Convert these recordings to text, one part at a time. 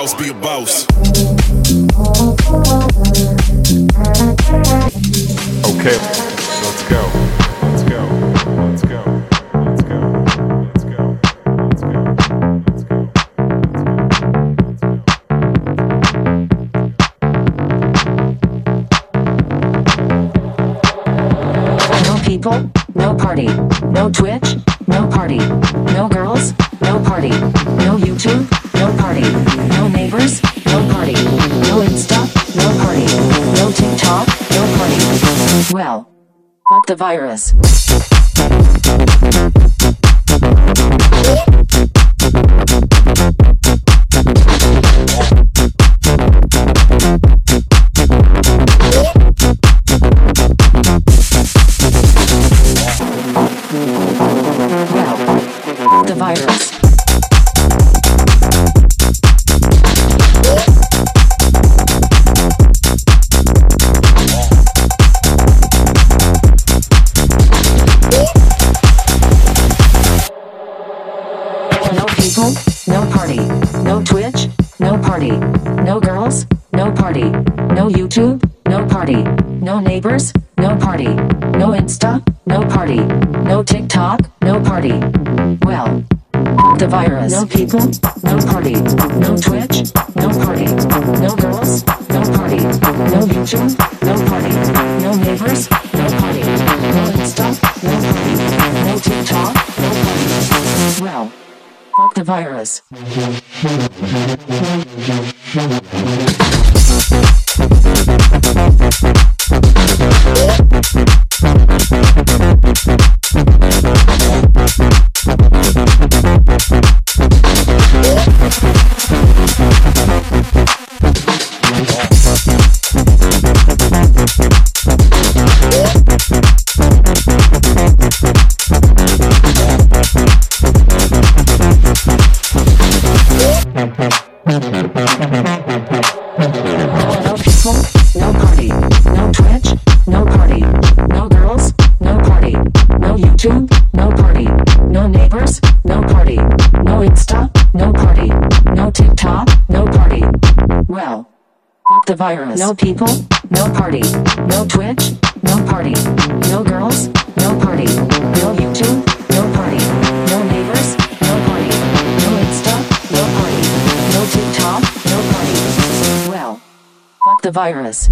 boss, be a boss. Okay, let's go. Let's go. Let's go. Let's go. Let's go. Let's go. Let's go. Let's go. No people, no party, no Twitch, no party. virus. No people, no party, no Twitch, no party, no girls, no party, no YouTube, no party, no neighbors, no party, no Insta, no party, no TikTok, no party. Well, fuck the virus.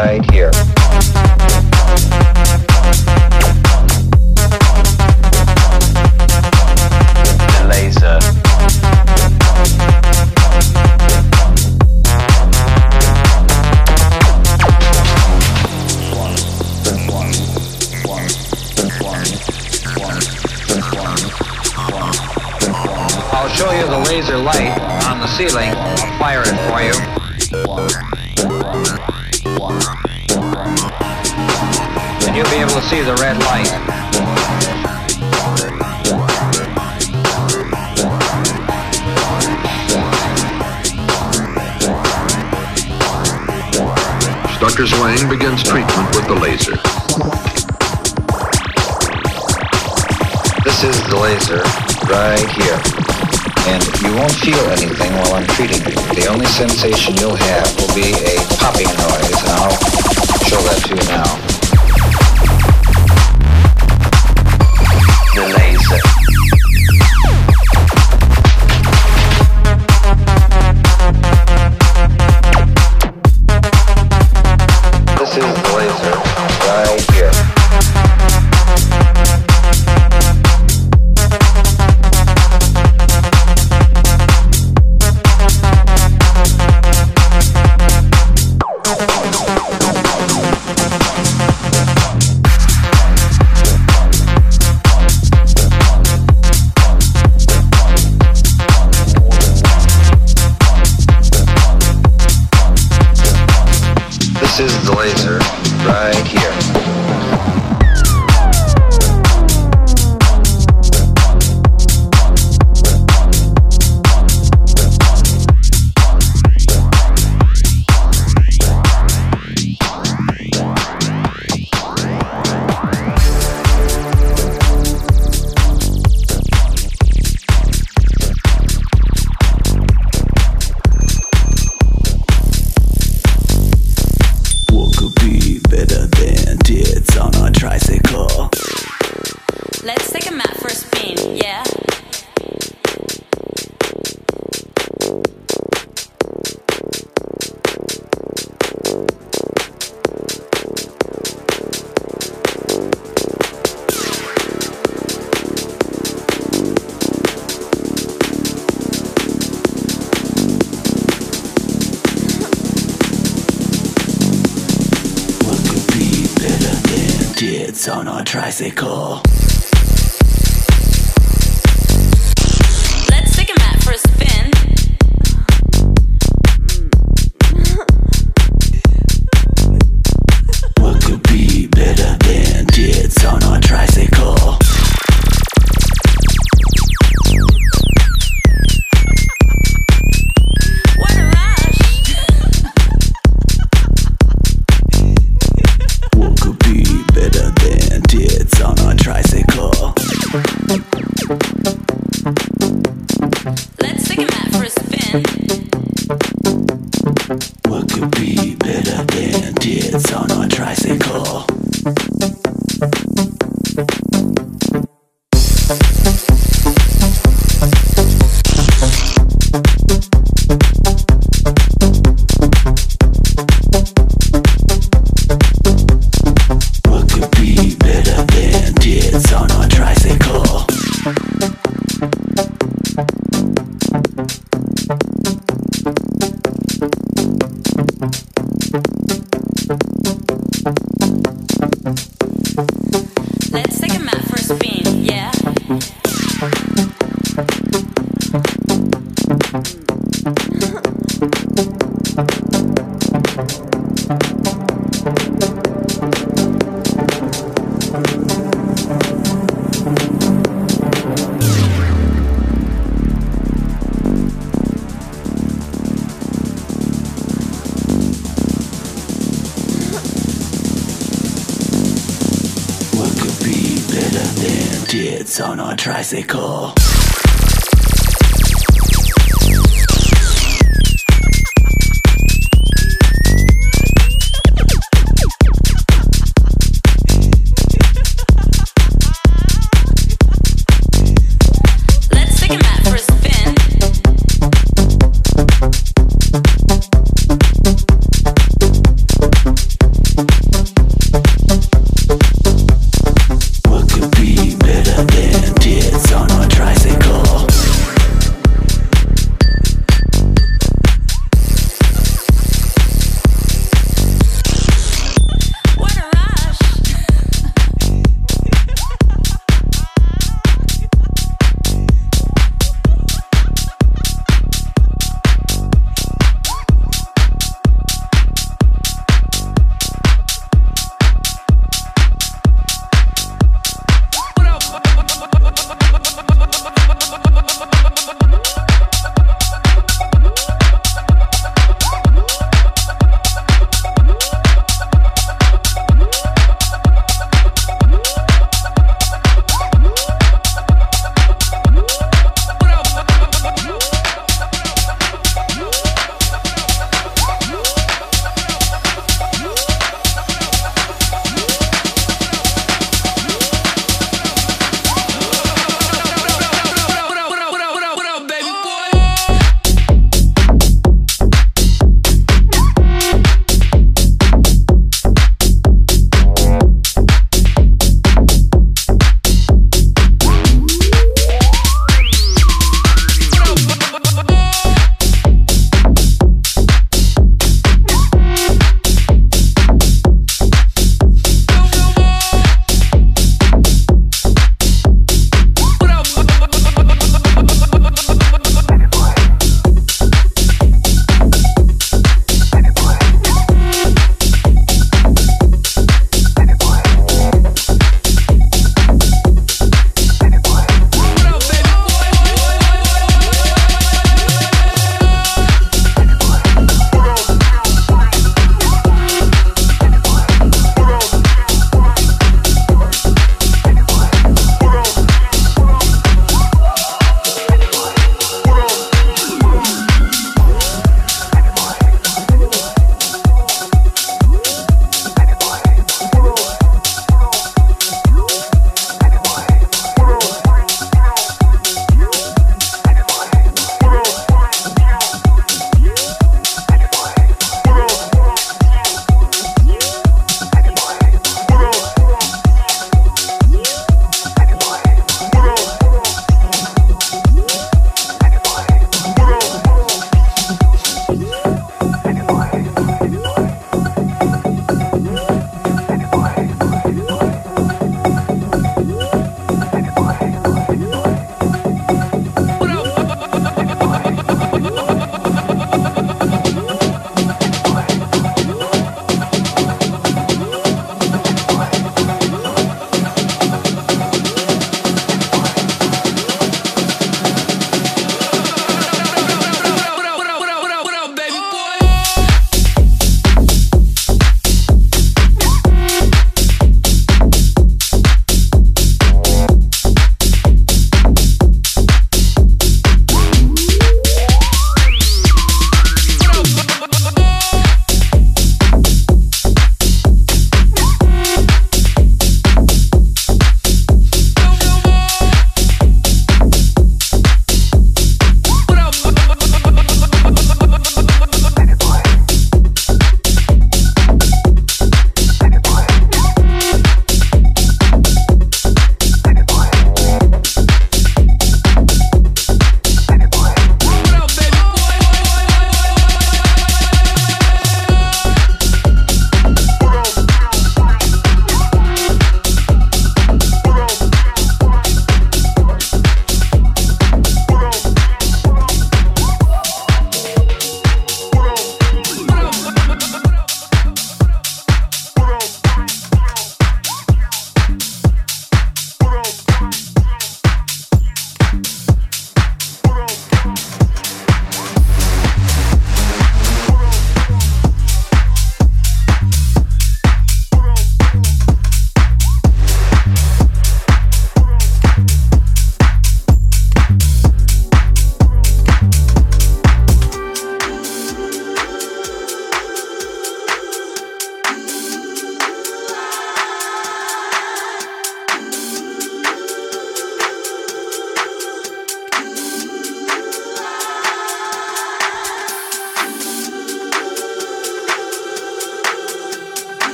right here. Vickers begins treatment with the laser. This is the laser, right here. And you won't feel anything while I'm treating you. The only sensation you'll have will be a popping noise, and I'll show that to you now. on a tricycle.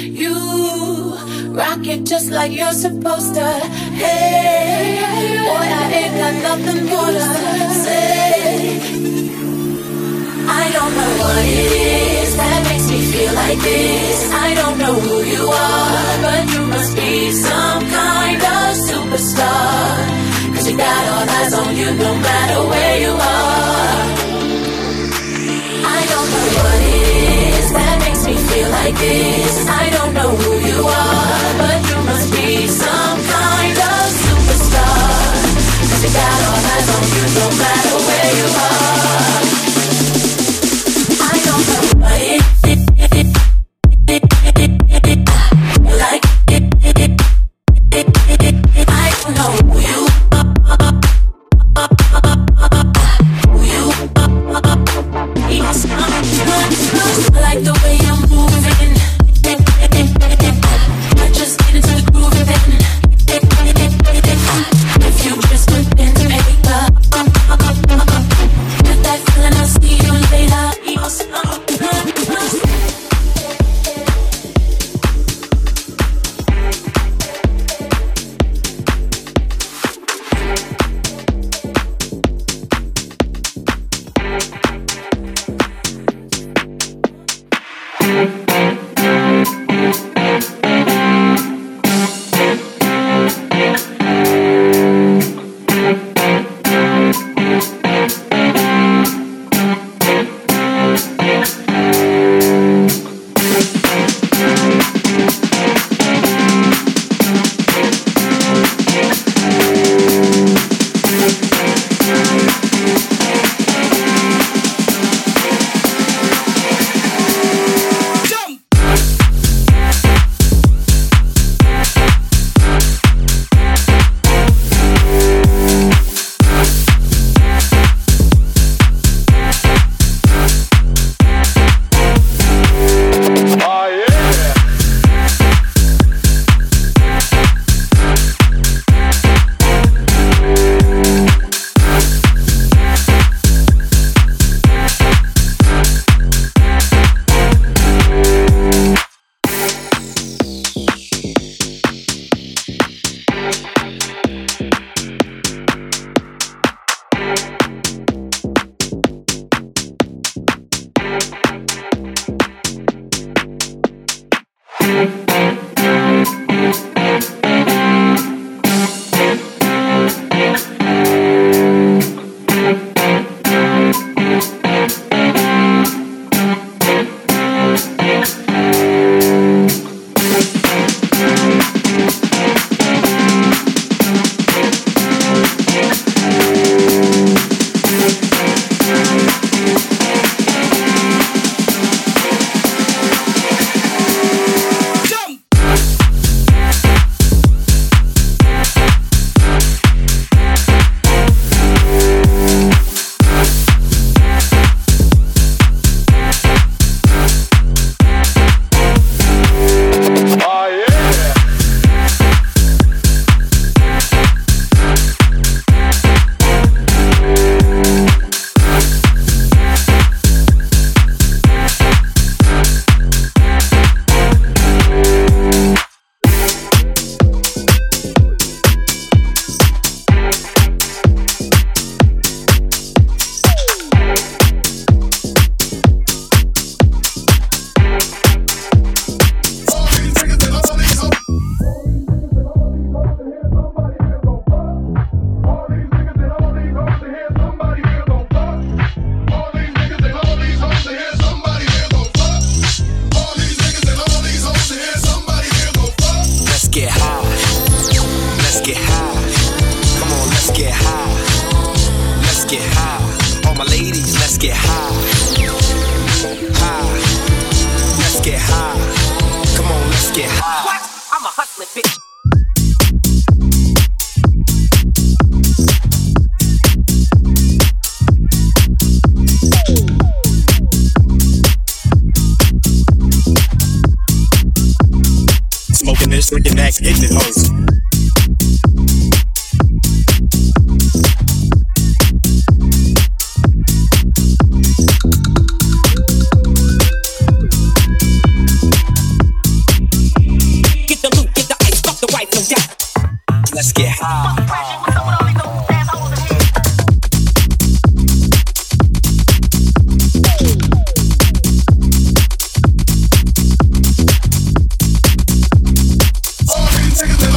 You rock it just like you're supposed to. Hey, boy, I ain't got nothing more to say. I don't know what it is that makes me feel like this. I don't know who you are, but you must be some kind of superstar. Cause you got all eyes on you no matter where you are. like this. I don't know who you are, but you must be some kind of superstar. Cause you got all eyes on you no matter where you are.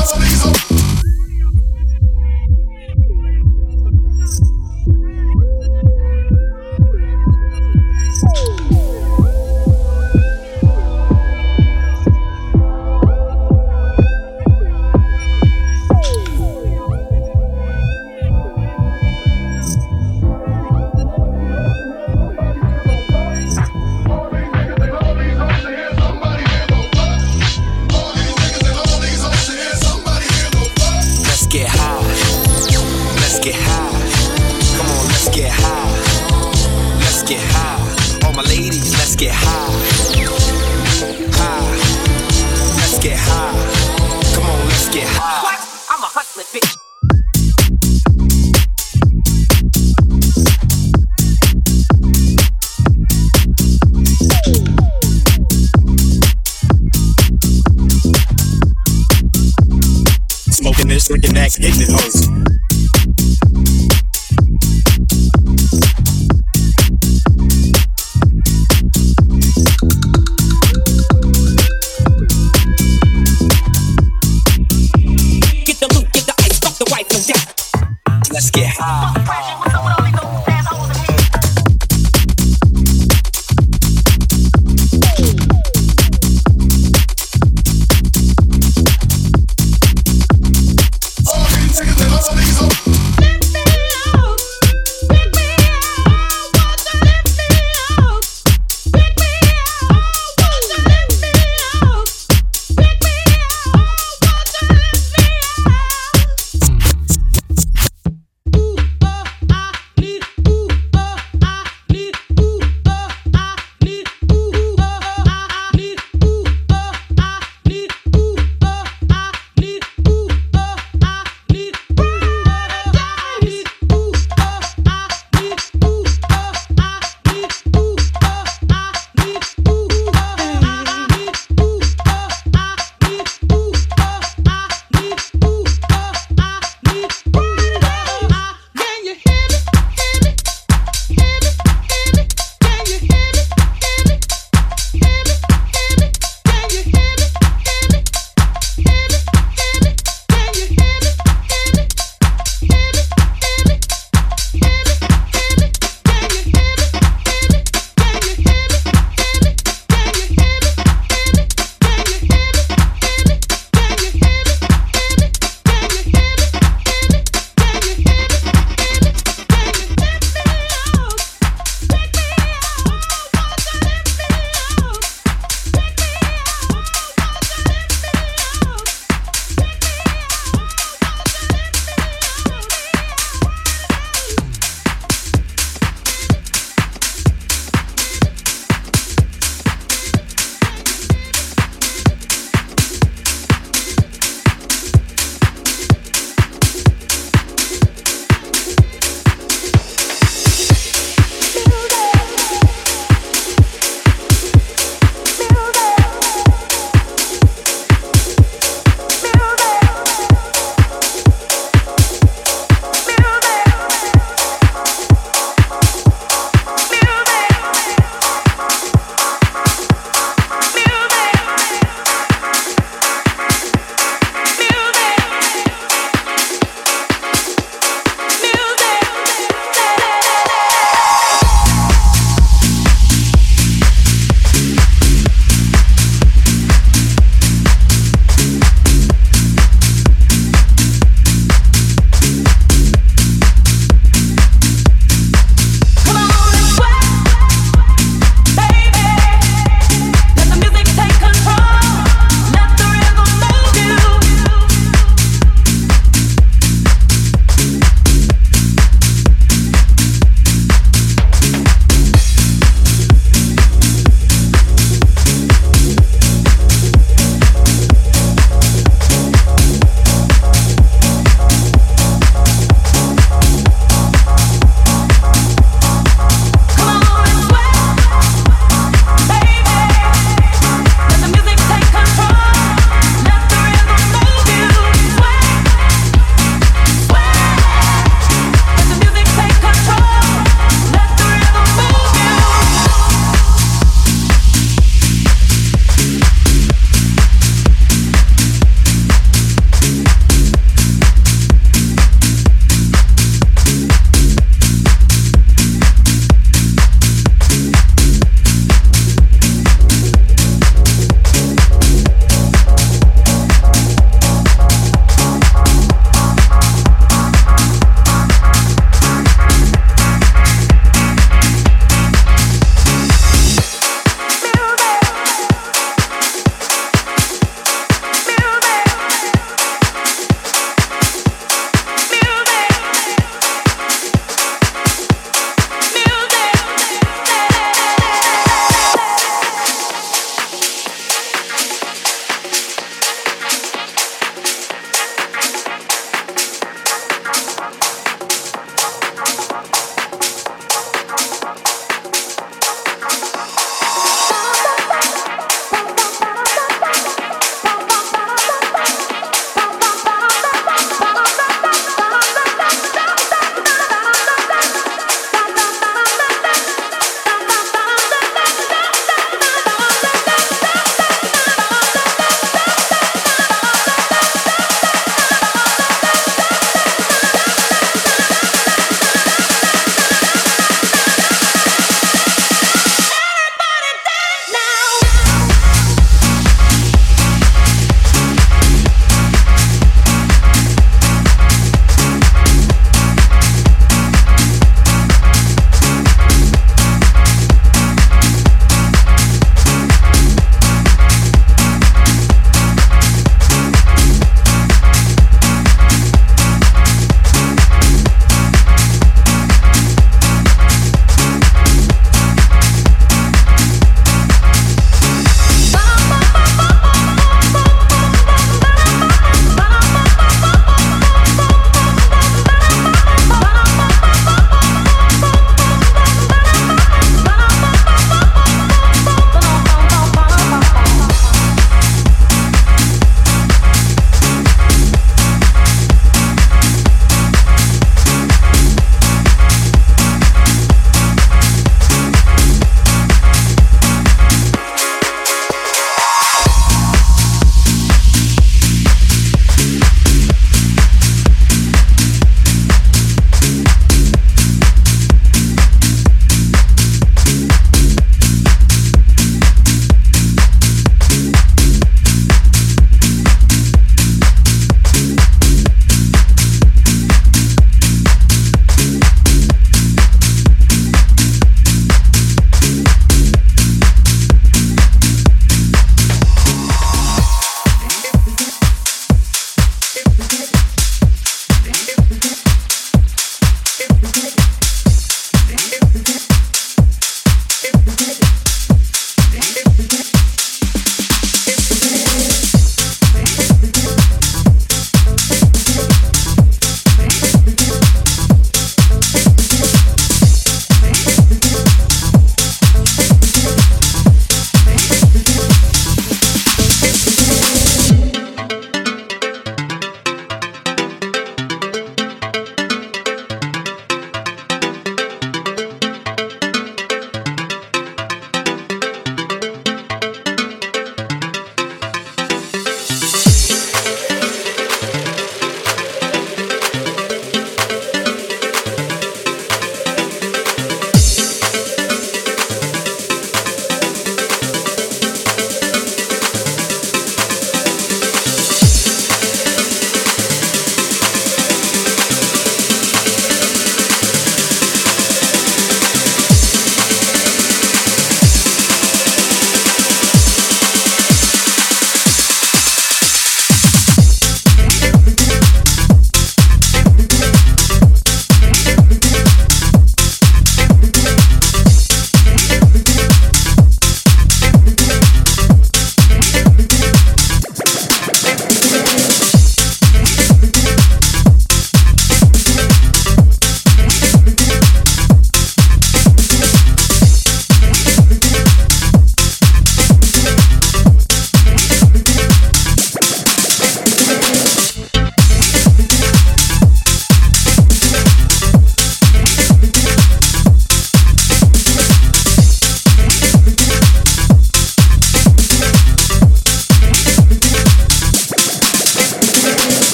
Let's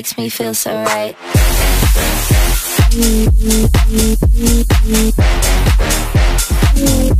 makes me feel so right. Mm -hmm.